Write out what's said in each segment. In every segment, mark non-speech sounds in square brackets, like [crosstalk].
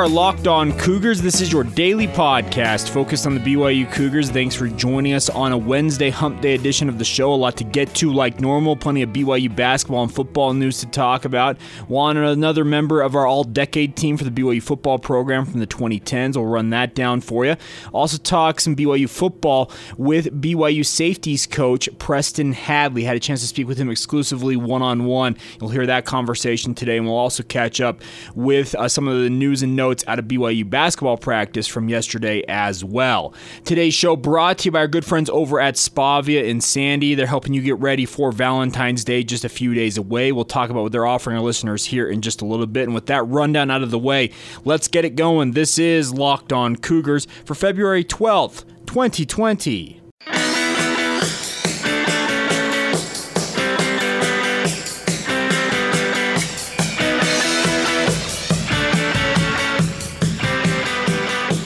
are Locked On Cougars. This is your daily podcast focused on the BYU Cougars. Thanks for joining us on a Wednesday hump day edition of the show. A lot to get to, like normal. Plenty of BYU basketball and football news to talk about. Want another member of our all decade team for the BYU football program from the 2010s. We'll run that down for you. Also, talk some BYU football with BYU safeties coach Preston Hadley. Had a chance to speak with him exclusively one on one. You'll hear that conversation today, and we'll also catch up with uh, some of the news and notes out of BYU basketball practice from yesterday as well. Today's show brought to you by our good friends over at Spavia in Sandy. They're helping you get ready for Valentine's Day just a few days away. We'll talk about what they're offering our listeners here in just a little bit. And with that rundown out of the way, let's get it going. This is Locked On Cougars for February 12th, 2020.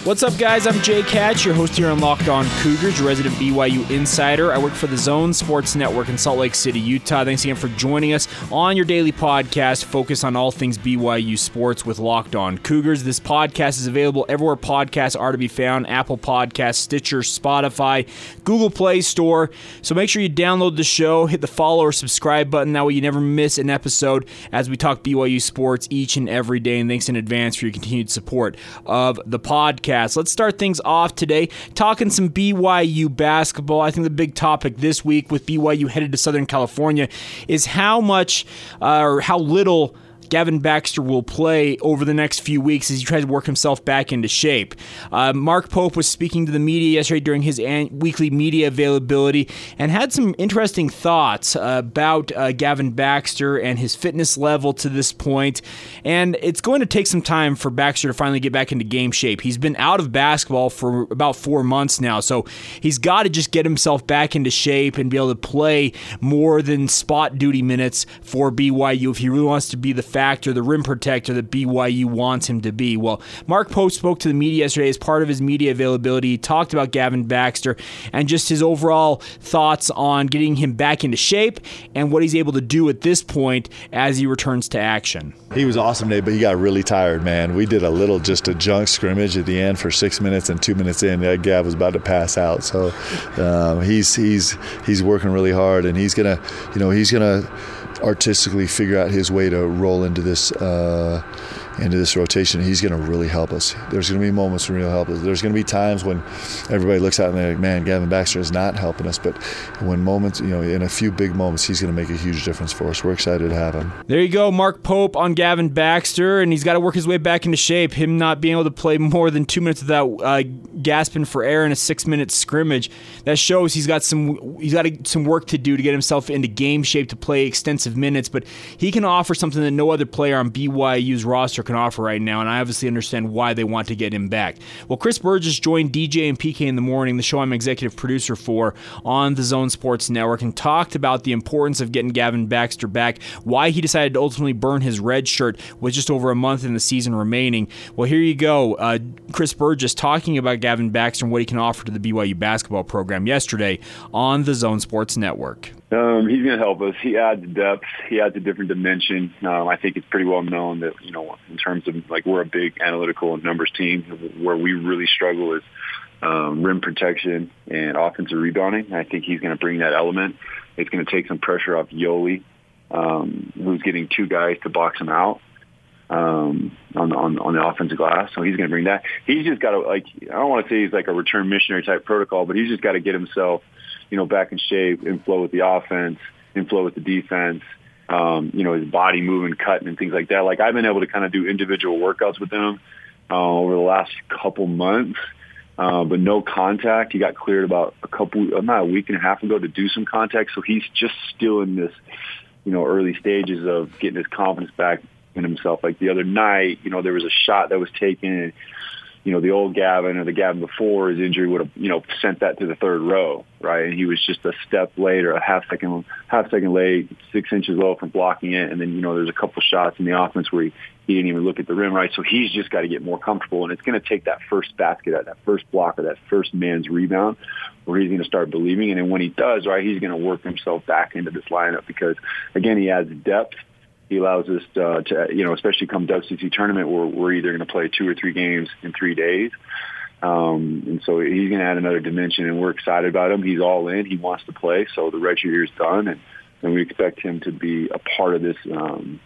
What's up, guys? I'm Jake Hatch, your host here on Locked On Cougars, resident BYU insider. I work for the Zone Sports Network in Salt Lake City, Utah. Thanks again for joining us on your daily podcast, focused on all things BYU sports with Locked On Cougars. This podcast is available everywhere podcasts are to be found Apple Podcasts, Stitcher, Spotify, Google Play Store. So make sure you download the show, hit the follow or subscribe button. That way you never miss an episode as we talk BYU sports each and every day. And thanks in advance for your continued support of the podcast podcast. Let's start things off today talking some BYU basketball. I think the big topic this week with BYU headed to Southern California is how much uh, or how little Gavin Baxter will play over the next few weeks as he tries to work himself back into shape. Uh, Mark Pope was speaking to the media yesterday during his an- weekly media availability and had some interesting thoughts uh, about uh, Gavin Baxter and his fitness level to this point. And it's going to take some time for Baxter to finally get back into game shape. He's been out of basketball for about four months now, so he's got to just get himself back into shape and be able to play more than spot duty minutes for BYU if he really wants to be the factor, the rim protector that BYU wants him to be. Well, Mark Pope spoke to the media yesterday as part of his media availability. He talked about Gavin Baxter and just his overall thoughts on getting him back into shape and what he's able to do at this point as he returns to action. He was awesome today, but he got really tired, man. We did a little, just a junk scrimmage at the end for six minutes, and two minutes in, that Gav was about to pass out. So um, he's he's he's working really hard, and he's gonna, you know, he's gonna artistically figure out his way to roll into this uh, into this rotation, he's going to really help us. There's going to be moments when he'll help us. There's going to be times when everybody looks him and they're like, man, Gavin Baxter is not helping us. But when moments, you know, in a few big moments, he's going to make a huge difference for us. We're excited to have him. There you go, Mark Pope on Gavin Baxter, and he's got to work his way back into shape. Him not being able to play more than two minutes without uh, gasping for air in a six-minute scrimmage, that shows he's got some he's got some work to do to get himself into game shape to play extensive minutes. But he can offer something that no other player on BYU's roster can offer right now, and I obviously understand why they want to get him back. Well, Chris Burgess joined DJ and PK in the morning, the show I'm executive producer for on the Zone Sports Network, and talked about the importance of getting Gavin Baxter back, why he decided to ultimately burn his red shirt with just over a month in the season remaining. Well, here you go. Uh, Chris Burgess talking about Gavin Baxter and what he can offer to the BYU basketball program yesterday on the Zone Sports Network. Um, he's going to help us. He adds depth. He adds a different dimension. Um, I think it's pretty well known that you know, in terms of like we're a big analytical and numbers team. Where we really struggle is um, rim protection and offensive rebounding. I think he's going to bring that element. It's going to take some pressure off Yoeli, um, who's getting two guys to box him out um, on, on on the offensive glass. So he's going to bring that. He's just got to like I don't want to say he's like a return missionary type protocol, but he's just got to get himself you know, back in shape, in flow with the offense, in flow with the defense. Um, you know, his body moving, cutting, and things like that. Like I've been able to kind of do individual workouts with him uh, over the last couple months, uh, but no contact. He got cleared about a couple, not a week and a half ago, to do some contact. So he's just still in this, you know, early stages of getting his confidence back in himself. Like the other night, you know, there was a shot that was taken. You know, the old Gavin or the Gavin before his injury would have, you know, sent that to the third row, right? And he was just a step late or a half second, half second late, six inches low from blocking it. And then, you know, there's a couple shots in the offense where he, he didn't even look at the rim, right? So he's just got to get more comfortable. And it's going to take that first basket, that first block or that first man's rebound where he's going to start believing. And then when he does, right, he's going to work himself back into this lineup because, again, he has depth he allows us to, to you know, especially come WCC tournament, where we're either going to play two or three games in three days. Um, and so he's going to add another dimension, and we're excited about him. He's all in. He wants to play. So the red year is done, and, and we expect him to be a part of this um,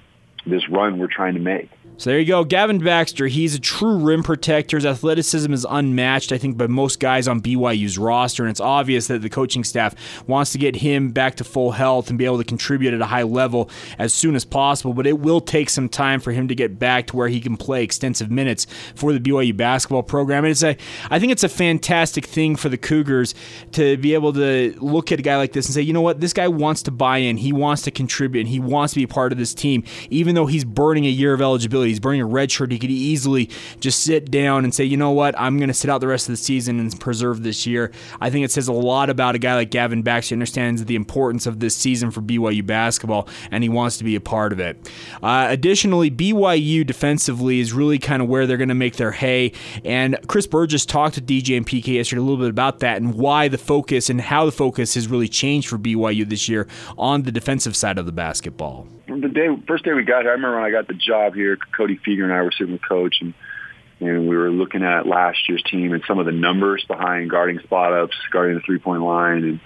this run we're trying to make. So there you go, Gavin Baxter. He's a true rim protector. His athleticism is unmatched, I think, by most guys on BYU's roster, and it's obvious that the coaching staff wants to get him back to full health and be able to contribute at a high level as soon as possible. But it will take some time for him to get back to where he can play extensive minutes for the BYU basketball program. And it's a, I think it's a fantastic thing for the Cougars to be able to look at a guy like this and say, you know what, this guy wants to buy in, he wants to contribute, and he wants to be part of this team, even though he's burning a year of eligibility. He's burning a red shirt. He could easily just sit down and say, you know what, I'm going to sit out the rest of the season and preserve this year. I think it says a lot about a guy like Gavin Baxter. Understands the importance of this season for BYU basketball, and he wants to be a part of it. Uh, additionally, BYU defensively is really kind of where they're going to make their hay. And Chris Burgess talked to DJ and PK yesterday a little bit about that and why the focus and how the focus has really changed for BYU this year on the defensive side of the basketball the day first day we got here, I remember when I got the job here, Cody Fueger and I were sitting with coach and and we were looking at last year's team and some of the numbers behind guarding spot ups, guarding the three point line and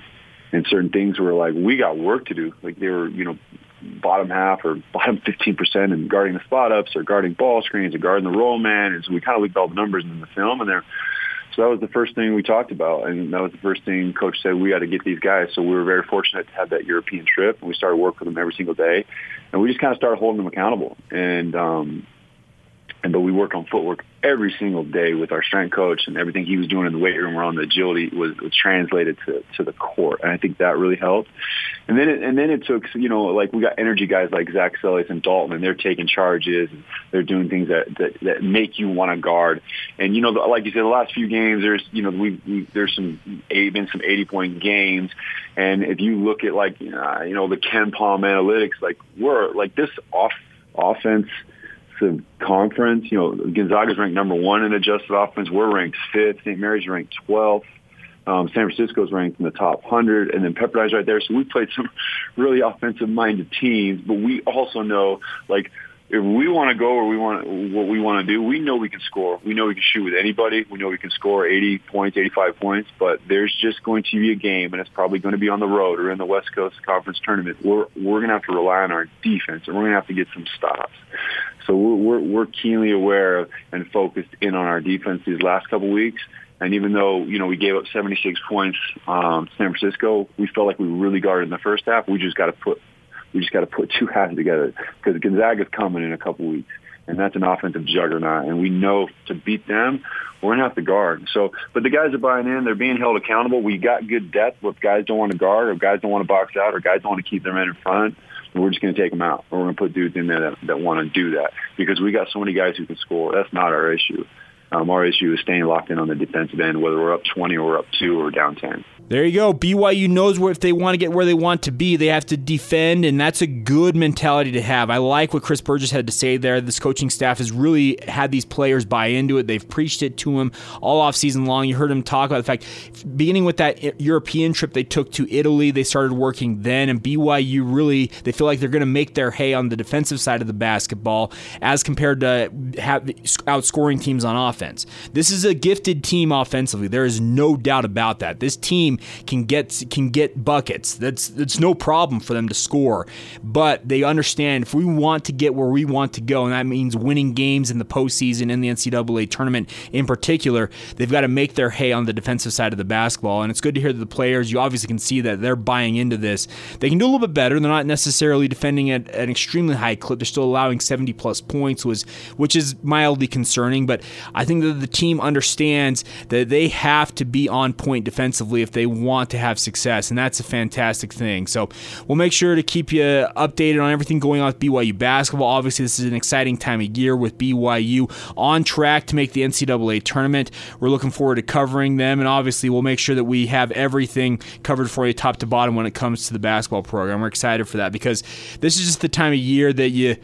and certain things were like we got work to do. Like they were, you know, bottom half or [laughs] bottom 15% in guarding the spot ups or guarding ball screens or guarding the roll man. And so we kind of looked at all the numbers in the film and they're so that was the first thing we talked about, and that was the first thing Coach said. We got to get these guys. So we were very fortunate to have that European trip, and we started working with them every single day, and we just kind of started holding them accountable. And um, but we work on footwork every single day with our strength coach and everything he was doing in the weight room around the agility was, was translated to, to the court. And I think that really helped. And then it, and then it took, you know, like we got energy guys like Zac Seljaas and Dalton and they're taking charges and they're doing things that, that, that make you want to guard. And, you know, like you said, the last few games, there's, you know, we, we there's some, been some 80 point games. And if you look at like, uh, you know, the KenPom analytics, like we're like this off offense, the conference. You know, Gonzaga's ranked number one in adjusted offense. We're ranked fifth. St. Mary's ranked 12th. Um, San Francisco's ranked in the top 100, and then Pepperdine's right there. So we played some [laughs] really offensive-minded teams, but we also know, like, if we want to go or we want what we want to do, we know we can score. We know we can shoot with anybody. We know we can score 80 points, 85 points. But there's just going to be a game, and it's probably going to be on the road or in the West Coast Conference tournament. We're we're going to have to rely on our defense, and we're going to have to get some stops. So we're, we're, we're keenly aware and focused in on our defense these last couple weeks. And even though, you know, we gave up 76 points um, San Francisco, we felt like we really guarded in the first half. We just got to put, we just got to put [laughs] two halves together because Gonzaga's coming in a couple weeks. And that's an offensive juggernaut. And we know to beat them, we're to have to guard. So, but the guys are buying in. They're being held accountable. We got good depth. If guys don't want to guard or guys don't want to box out or guys don't want to keep their men in front, we're just going to take them out. We're going to put dudes in there that, that want to do that because we got so many guys who can score. That's not our issue. Um, our issue is staying locked in on the defensive end, whether we're up 20 or we're up 2 or down 10. There you go. BYU knows where if they want to get where they want to be, they have to defend, and that's a good mentality to have. I like what Chris Burgess had to say there. This coaching staff has really had these players buy into it. They've preached it to him all off season long. You heard him talk about the fact, beginning with that European trip they took to Italy, they started working then, and BYU really they feel like they're going to make their hay on the defensive side of the basketball as compared to have outscoring teams on offense. This is a gifted team offensively. There is no doubt about that. This team can get can get buckets. That's that's no problem for them to score. But they understand if we want to get where we want to go, and that means winning games in the postseason in the NCAA tournament in particular, they've got to make their hay on the defensive side of the basketball. And it's good to hear that the players, you obviously can see that they're buying into this. They can do a little bit better. They're not necessarily defending at an extremely high clip. They're still allowing 70 plus points, was which is mildly concerning. But I think that the team understands that they have to be on point defensively if they want to have success, and that's a fantastic thing. So we'll make sure to keep you updated on everything going on with BYU basketball. Obviously, this is an exciting time of year with BYU on track to make the NCAA tournament. We're looking forward to covering them, and obviously, we'll make sure that we have everything covered for you top to bottom when it comes to the basketball program. We're excited for that because this is just the time of year that you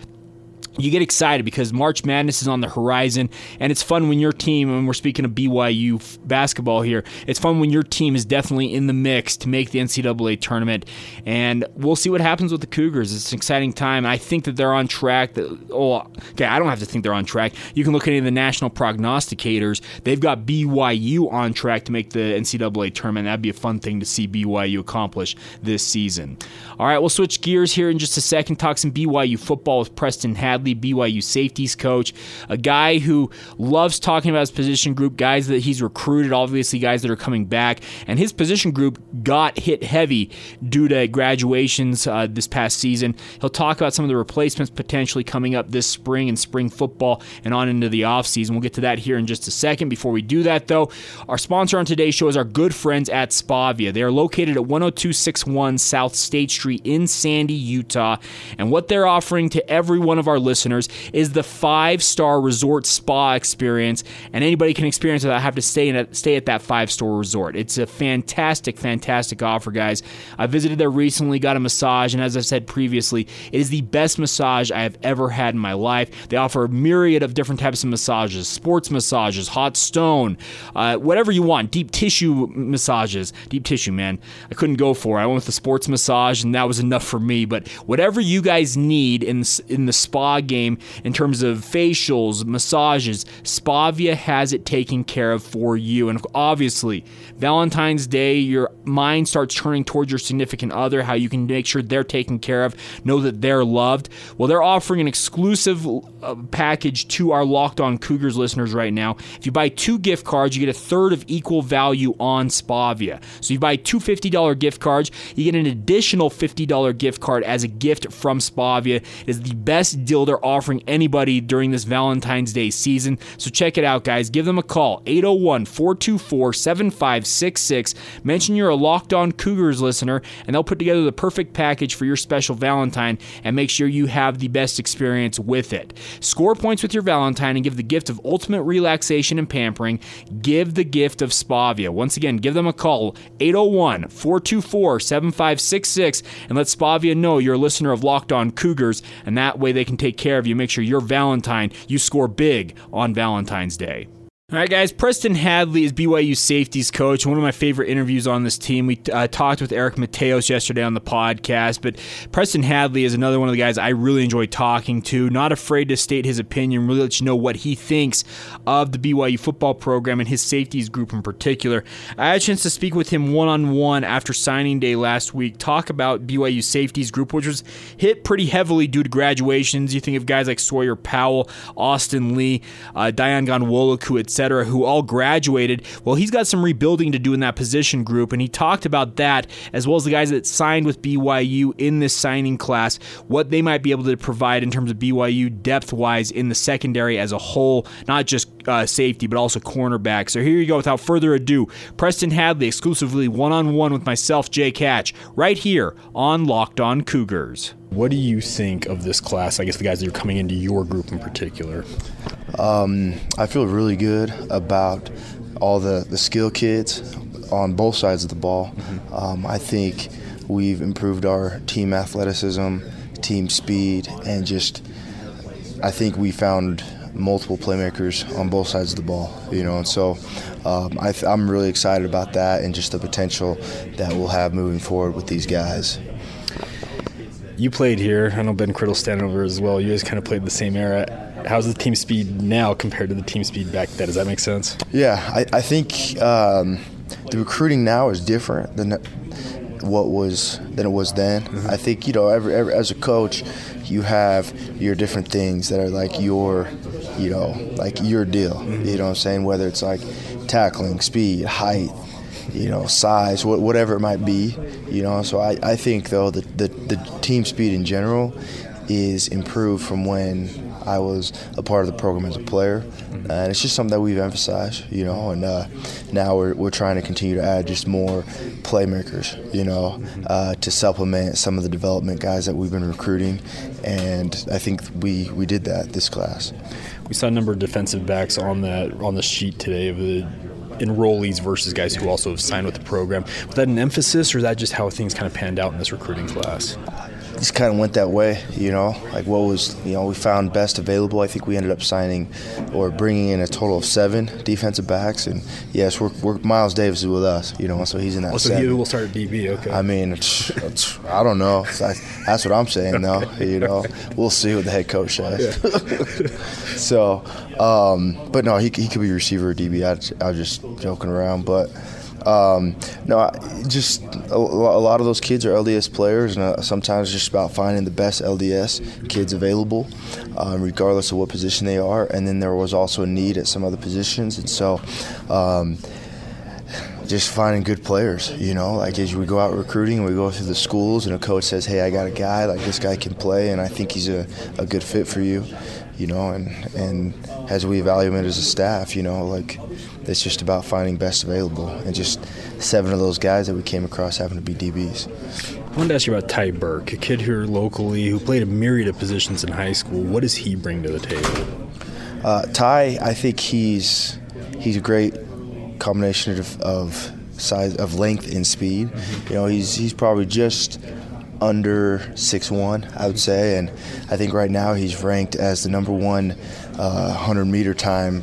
you get excited because March Madness is on the horizon, and it's fun when your team, and we're speaking of BYU basketball here, it's fun when your team is definitely in the mix to make the NCAA tournament. And we'll see what happens with the Cougars. It's an exciting time. I think that they're on track. That, oh, okay, I don't have to think they're on track. You can look at any of the national prognosticators. They've got BYU on track to make the NCAA tournament. That'd be a fun thing to see BYU accomplish this season. All right, we'll switch gears here in just a second, talk some BYU football with Preston Hadley. BYU safeties coach, a guy who loves talking about his position group, guys that he's recruited, obviously guys that are coming back, and his position group got hit heavy due to graduations uh, this past season. He'll talk about some of the replacements potentially coming up this spring and spring football and on into the offseason. We'll get to that here in just a second. Before we do that, though, our sponsor on today's show is our good friends at Spavia. They are located at 10261 South State Street in Sandy, Utah, and what they're offering to every one of our listeners is the five star resort spa experience, and anybody can experience it. I have to stay in a, stay at that five star resort. It's a fantastic, fantastic offer, guys. I visited there recently, got a massage, and as I said previously, it is the best massage I have ever had in my life. They offer a myriad of different types of massages, sports massages, hot stone, uh, whatever you want, deep tissue massages. Deep tissue, man. I couldn't go for. It. I went with the sports massage, and that was enough for me. But whatever you guys need in in the spa game in terms of facials, massages. Spavia has it taken care of for you. And obviously, Valentine's Day, your mind starts turning towards your significant other, how you can make sure they're taken care of, know that they're loved. Well, they're offering an exclusive uh, package to our Locked On Cougars listeners right now. If you buy two gift cards, you get a third of equal value on Spavia. So you buy two $50 gift cards, you get an additional $50 gift card as a gift from Spavia. It is the best deal they're offering anybody during this Valentine's Day season. So check it out, guys. Give them a call 801 424 7566. Mention you're a Locked On Cougars listener, and they'll put together the perfect package for your special Valentine and make sure you have the best experience with it. Score points with your Valentine and give the gift of ultimate relaxation and pampering. Give the gift of Spavia. Once again, give them a call 801 424 7566 and let Spavia know you're a listener of Locked On Cougars, and that way they can take care of you. Make sure your Valentine, you score big on Valentine's Day. All right, guys. Preston Hadley is BYU safeties coach. One of my favorite interviews on this team. We uh, talked with Eric Mateos yesterday on the podcast, but Preston Hadley is another one of the guys I really enjoy talking to. Not afraid to state his opinion, really let you know what he thinks of the BYU football program and his safeties group in particular. I had a chance to speak with him one on one after signing day last week. Talk about BYU safeties group, which was hit pretty heavily due to graduations. You think of guys like Sawyer Powell, Austin Lee, uh, Dayan Ghanwoloku, etc etc., who all graduated. Well, he's got some rebuilding to do in that position group, and he talked about that as well as the guys that signed with BYU in this signing class, what they might be able to provide in terms of BYU depth wise in the secondary as a whole, not just uh, safety, but also cornerback. So here you go. Without further ado, Preston Hadley exclusively one on one with myself, Jake Hatch, right here on Locked On Cougars. What do you think of this class? I guess the guys that are coming into your group in particular. Um, I feel really good about all the, the skill kids on both sides of the ball. Mm-hmm. Um, I think we've improved our team athleticism, team speed, and just I think we found multiple playmakers on both sides of the ball. You know, and so um, I am really excited about that and just the potential that we'll have moving forward with these guys you played here. I know Ben Criddle standing over as well. You guys kind of played the same era. How's the team speed now compared to the team speed back then? Does that make sense? Yeah, I, I think um, the recruiting now is different than what was than it was then. Mm-hmm. I think you know, every, every, as a coach, you have your different things that are like your, you know, like your deal. Mm-hmm. You know what I'm saying? Whether it's like tackling, speed, height, you know, size, whatever it might be, you know. So I, I think though the, the, the team speed in general is improved from when I was a part of the program as a player, mm-hmm. and it's just something that we've emphasized, you know. And uh, now we're, we're trying to continue to add just more playmakers, you know, mm-hmm. uh, to supplement some of the development guys that we've been recruiting, and I think we we did that this class. We saw a number of defensive backs on that on the sheet today of the enrollees versus guys who also have signed with the program. Was that an emphasis, or is that just how things kind of panned out in this recruiting class? Just kind of went that way, you know. Like what was, you know, we found best available. I think we ended up signing or bringing in a total of seven defensive backs, and yes, we're, we're Miles Davis is with us, you know, so he's in that. Oh, so he will start at DB. Okay. I mean, it's, it's, I don't know. That's, what I'm saying, though. [laughs] You know, we'll see what the head coach says. [laughs] so, um, but no, he, he could be receiver or DB. I, I was just joking around, but. Um, no, just a, a lot of those kids are LDS players, and uh, sometimes it's just about finding the best LDS kids available, um, regardless of what position they are. And then there was also a need at some other positions, and so um, just finding good players. You know, like as we go out recruiting, we go through the schools, and a coach says, "Hey, I got a guy like this guy can play, and I think he's a, a good fit for you." You know, and and as we evaluate as a staff, you know, like it's just about finding best available, and just seven of those guys that we came across happen to be DBs. I wanted to ask you about Ty Burke, a kid here locally who played a myriad of positions in high school. What does he bring to the table? Uh, Ty, I think he's he's a great combination of, of size, of length and speed. You know, he's he's probably just under six one, I would say, and I think right now he's ranked as the number one uh, hundred meter time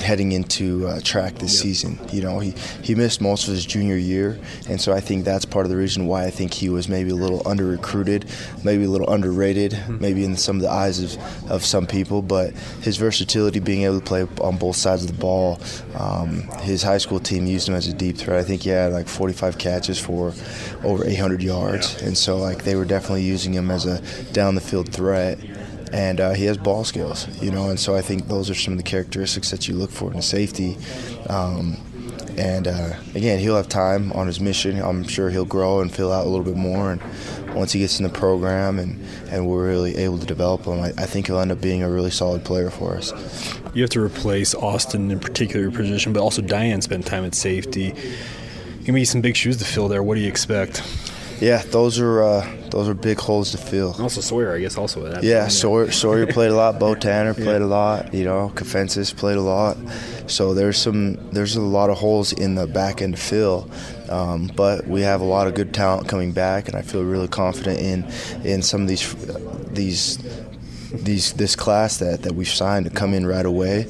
heading into uh, track this season. You know, he, he missed most of his junior year, and so I think that's part of the reason why I think he was maybe a little under recruited, maybe a little underrated, maybe in some of the eyes of, of some people. But his versatility, being able to play on both sides of the ball, um, his high school team used him as a deep threat. I think he had like 45 catches for over 800 yards, and so like they were definitely using him as a down the field threat and uh, he has ball skills, you know, and so I think those are some of the characteristics that you look for in a safety. Um, and uh, again, he'll have time on his mission. I'm sure he'll grow and fill out a little bit more. And once he gets in the program and, and we're really able to develop him, I, I think he'll end up being a really solid player for us. You have to replace Austin in particular position, but also Dayan spent time at safety. Give me some big shoes to fill there. What do you expect? Yeah, those are uh, those are big holes to fill. Also Sawyer, I guess, also at that. Yeah, Sawyer, Sawyer played a lot. [laughs] Bo Tanner played a lot. You know, Kafensis played a lot. So there's some there's a lot of holes in the back end to fill. Um, but we have a lot of good talent coming back, and I feel really confident in in some of these these these this class that, that we've signed to come in right away,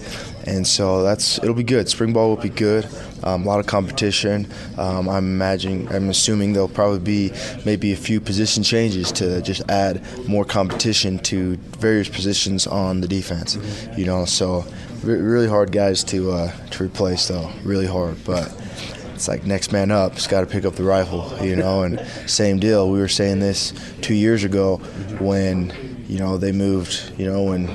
and so that's it'll be good. Spring ball will be good. Um, a lot of competition. Um, I'm imagining, I'm assuming there'll probably be maybe a few position changes to just add more competition to various positions on the defense. You know, so re- really hard guys to uh, to replace though. Really hard, but it's like next man up. It's got to pick up the rifle, you know. And same deal. We were saying this two years ago when you know they moved. You know when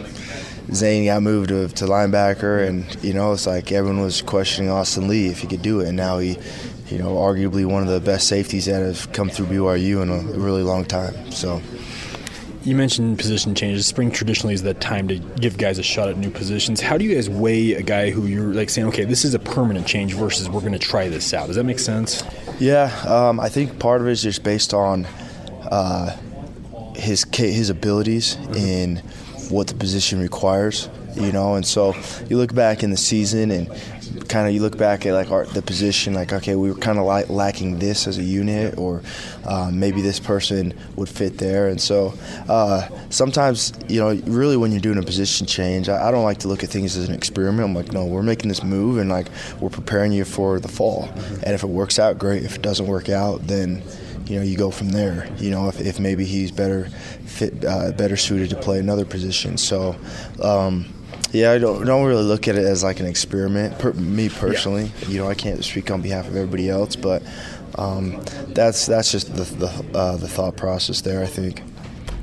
Zane got moved to, to linebacker, and you know it's like everyone was questioning Austin Lee if he could do it, and now he, you know, arguably one of the best safeties that have come through BYU in a really long time. So. You mentioned position changes. Spring traditionally is that time to give guys a shot at new positions. How do you guys weigh a guy who you're like saying, okay, this is a permanent change versus we're going to try this out? Does that make sense? Yeah, um, I think part of it is just based on uh, his his abilities in what the position requires, you know. And so you look back in the season and kind of you look back at like our, the position, like okay, we were kind of like lacking this as a unit, or um, maybe this person would fit there. And so uh, sometimes, you know, really when you're doing a position change, I, I don't like to look at things as an experiment. I'm like, no, we're making this move and like we're preparing you for the fall. And if it works out, great. If it doesn't work out, then you know, you go from there. You know, if, if maybe he's better fit, uh, better suited to play another position. So, um, yeah, I don't don't really look at it as like an experiment. Per, me personally, you know, I can't speak on behalf of everybody else, but um, that's that's just the the, uh, the thought process there. I think.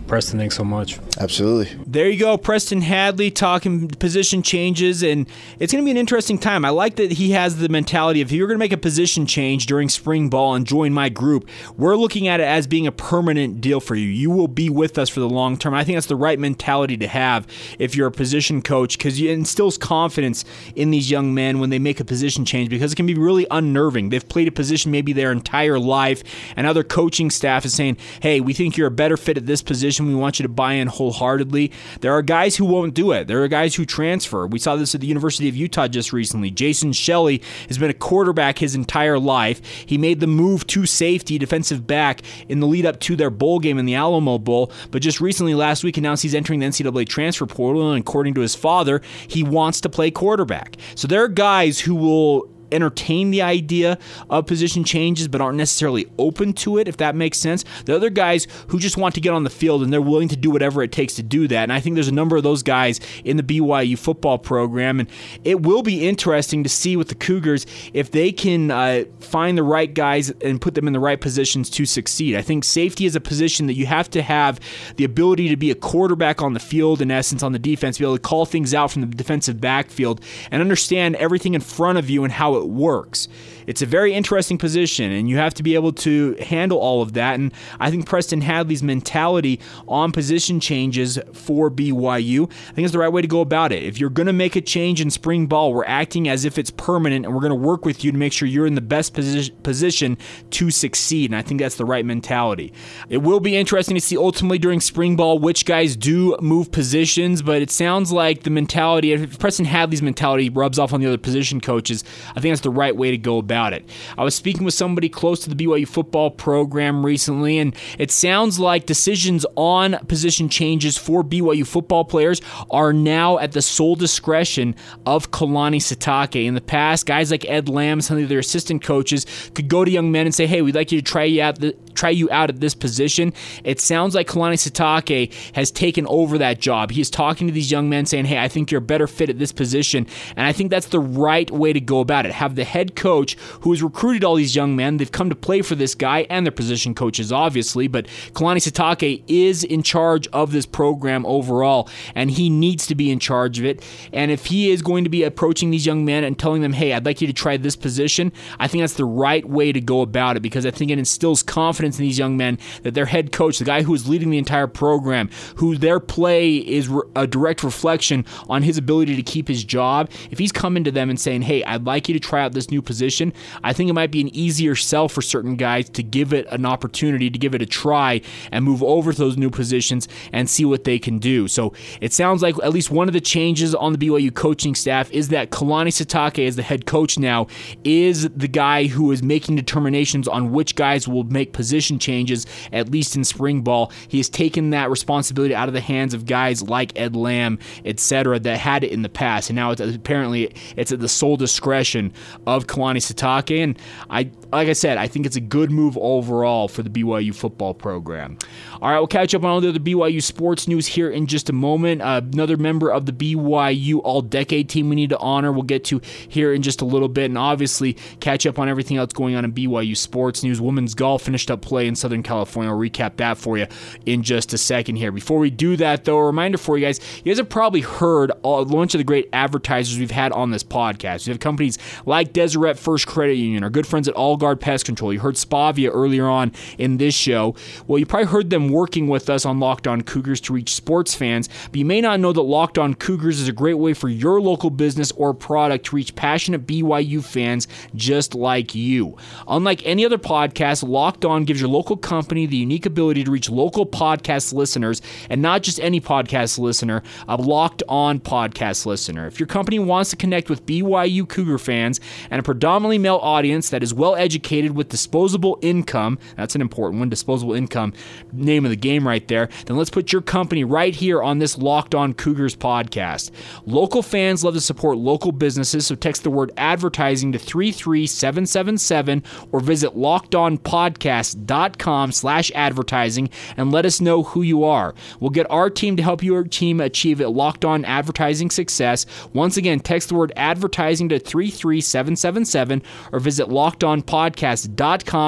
Preston, thanks so much. Absolutely. There you go, Preston Hadley talking position changes, and it's going to be an interesting time. I like that he has the mentality of if you're going to make a position change during spring ball and join my group, we're looking at it as being a permanent deal for you. You will be with us for the long term. I think that's the right mentality to have if you're a position coach because it instills confidence in these young men when they make a position change because it can be really unnerving. They've played a position maybe their entire life, and other coaching staff is saying, hey, we think you're a better fit at this position. We want you to buy in wholeheartedly. There are guys who won't do it. There are guys who transfer. We saw this at the University of Utah just recently. Jason Shelley has been a quarterback his entire life. He made the move to safety, defensive back, in the lead up to their bowl game in the Alamo Bowl, but just recently last week announced he's entering the NCAA transfer portal, and according to his father, he wants to play quarterback. So there are guys who will entertain the idea of position changes but aren't necessarily open to it, if that makes sense. The other guys who just want to get on the field and they're willing to do whatever it takes to do that. And I think there's a number of those guys in the BYU football program. And it will be interesting to see with the Cougars if they can uh, find the right guys and put them in the right positions to succeed. I think safety is a position that you have to have the ability to be a quarterback on the field, in essence, on the defense, be able to call things out from the defensive backfield and understand everything in front of you and how it works. It's a very interesting position, and you have to be able to handle all of that. And I think Preston Hadley's mentality on position changes for BYU, I think is the right way to go about it. If you're going to make a change in spring ball, we're acting as if it's permanent, and we're going to work with you to make sure you're in the best posi- position to succeed. And I think that's the right mentality. It will be interesting to see ultimately during spring ball which guys do move positions, but it sounds like the mentality, if Preston Hadley's mentality rubs off on the other position coaches, I think that's the right way to go about about it. I was speaking with somebody close to the BYU football program recently, and it sounds like decisions on position changes for BYU football players are now at the sole discretion of Kalani Sitake. In the past, guys like Ed Lamb, some of their assistant coaches, could go to young men and say, "Hey, we'd like you to try out the, try you out at this position." It sounds like Kalani Sitake has taken over that job. He is talking to these young men, saying, "Hey, I think you're a better fit at this position," and I think that's the right way to go about it. Have the head coach who has recruited all these young men. They've come to play for this guy and their position coaches, obviously, but Kalani Sitake is in charge of this program overall, and he needs to be in charge of it. And if he is going to be approaching these young men and telling them, hey, I'd like you to try this position, I think that's the right way to go about it because I think it instills confidence in these young men that their head coach, the guy who is leading the entire program, who their play is a direct reflection on his ability to keep his job, if he's coming to them and saying, hey, I'd like you to try out this new position, I think it might be an easier sell for certain guys to give it an opportunity, to give it a try, and move over to those new positions and see what they can do. So it sounds like at least one of the changes on the BYU coaching staff is that Kalani Sitake, as the head coach now, is the guy who is making determinations on which guys will make position changes, at least in spring ball. He has taken that responsibility out of the hands of guys like Ed Lamb, etc., that had it in the past, and now it's apparently it's at the sole discretion of Kalani Sitake and I, like I said, I think it's a good move overall for the BYU football program. All right, we'll catch up on all the other BYU sports news here in just a moment. Uh, another member of the BYU All Decade team we need to honor. We'll get to here in just a little bit, and obviously catch up on everything else going on in BYU sports news. Women's golf finished up play in Southern California. I'll recap that for you in just a second here. Before we do that, though, a reminder for you guys: you guys have probably heard a bunch of the great advertisers we've had on this podcast. We have companies like Deseret First Credit Union, our good friends at All Guard Pest Control. You heard Spavia earlier on in this show. Well, you probably heard them working with us on Locked On Cougars to reach sports fans, but you may not know that Locked On Cougars is a great way for your local business or product to reach passionate BYU fans just like you. Unlike any other podcast, Locked On gives your local company the unique ability to reach local podcast listeners, and not just any podcast listener, a Locked On podcast listener. If your company wants to connect with BYU Cougar fans and a predominantly male audience that is well educated with disposable income, that's an important one, disposable income, name of the game right there, then let's put your company right here on this Locked On Cougars podcast. Local fans love to support local businesses, so text the word advertising to 33777 or visit lockedonpodcast.com slash advertising and let us know who you are. We'll get our team to help your team achieve a Locked On advertising success. Once again, text the word advertising to 33777 or visit lockedonpodcast.com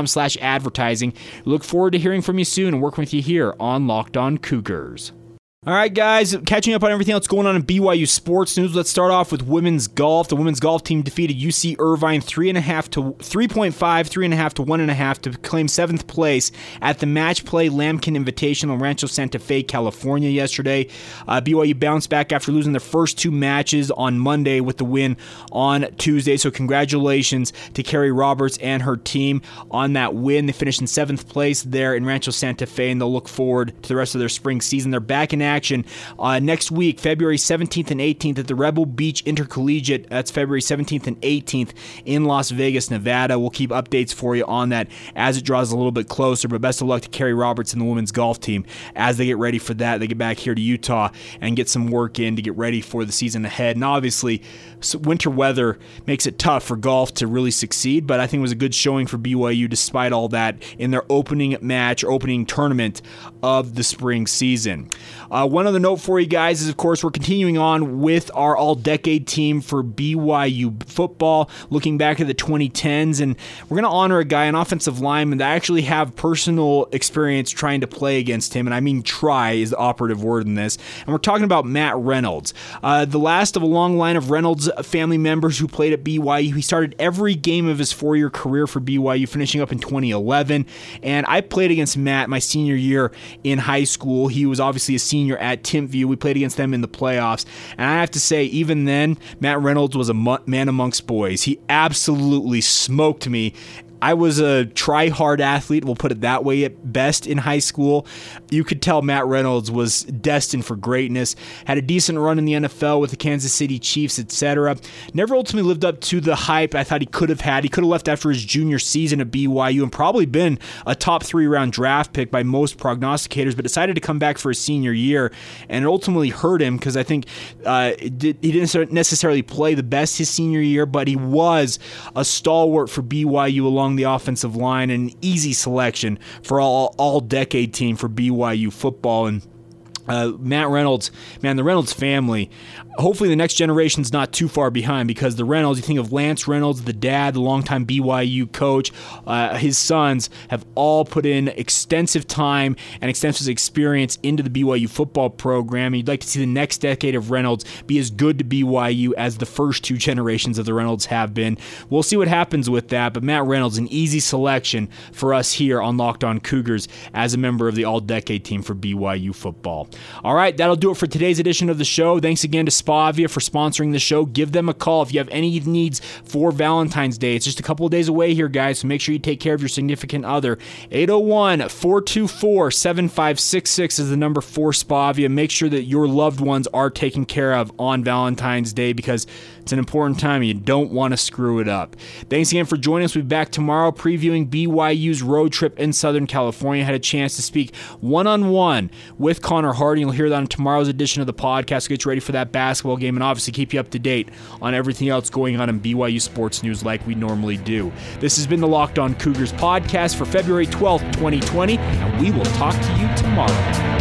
slash advertising. look forward to hearing from you soon and working with you here on Locked On Cougars. All right, guys, catching up on everything else going on in BYU sports news. Let's start off with women's golf. The women's golf team defeated UC Irvine three and a half to three point five, three and a half to one and a half to claim seventh place at the Match Play Lamkin Invitational in Rancho Santa Fe, California. Yesterday, uh, BYU bounced back after losing their first two matches on Monday with the win on Tuesday. So congratulations to Carrie Roberts and her team on that win. They finished in seventh place there in Rancho Santa Fe, and they'll look forward to the rest of their spring season. They're back in action action uh, next week, February 17th and 18th at the Rebel Beach Intercollegiate. That's February 17th and 18th in Las Vegas, Nevada. We'll keep updates for you on that as it draws a little bit closer. But best of luck to Carrie Roberts and the women's golf team as they get ready for that. They get back here to Utah and get some work in to get ready for the season ahead. And obviously, winter weather makes it tough for golf to really succeed, but I think it was a good showing for BYU despite all that in their opening match, opening tournament of the spring season. Uh, one other note for you guys is, of course, we're continuing on with our all decade team for BYU football, looking back at the 2010s. And we're going to honor a guy, an offensive lineman that I actually have personal experience trying to play against him. And I mean, try is the operative word in this. And we're talking about Matt Reynolds, uh, the last of a long line of Reynolds family members who played at BYU. He started every game of his four year career for BYU, finishing up in 2011. And I played against Matt my senior year in high school. He was obviously a senior at Timpview. We played against them in the playoffs. And I have to say, even then, Matt Reynolds was a man amongst boys. He absolutely smoked me I was a try hard athlete, we'll put it that way at best in high school. You could tell Matt Reynolds was destined for greatness. Had a decent run in the NFL with the Kansas City Chiefs, etc. Never ultimately lived up to the hype I thought he could have had. He could have left after his junior season at BYU and probably been a top three round draft pick by most prognosticators, but decided to come back for his senior year, and it ultimately hurt him because I think uh, he didn't necessarily play the best his senior year, but he was a stalwart for BYU along along the offensive line, an easy selection for all all decade team for BYU football and. Uh, Matt Reynolds, man, the Reynolds family hopefully the next generation's not too far behind because the Reynolds, you think of Lance Reynolds, the dad, the longtime BYU coach, uh, his sons have all put in extensive time and extensive experience into the BYU football program. And you'd like to see the next decade of Reynolds be as good to BYU as the first two generations of the Reynolds have been. We'll see what happens with that, but Matt Reynolds, an easy selection for us here on Locked On Cougars as a member of the all decade team for BYU football. All right, that'll do it for today's edition of the show. Thanks again to Spavia for sponsoring the show. Give them a call if you have any needs for Valentine's Day. It's just a couple of days away here, guys, so make sure you take care of your significant other. 801 424 7566 is the number for Spavia. Make sure that your loved ones are taken care of on Valentine's Day because it's an important time and you don't want to screw it up. Thanks again for joining us. We'll be back tomorrow previewing BYU's road trip in Southern California. I had a chance to speak one on one with Connor Harding. You'll hear that on tomorrow's edition of the podcast. Get you ready for that basketball game and obviously keep you up to date on everything else going on in BYU sports news like we normally do. This has been the Locked On Cougars podcast for February 12th, 2020, and we will talk to you tomorrow.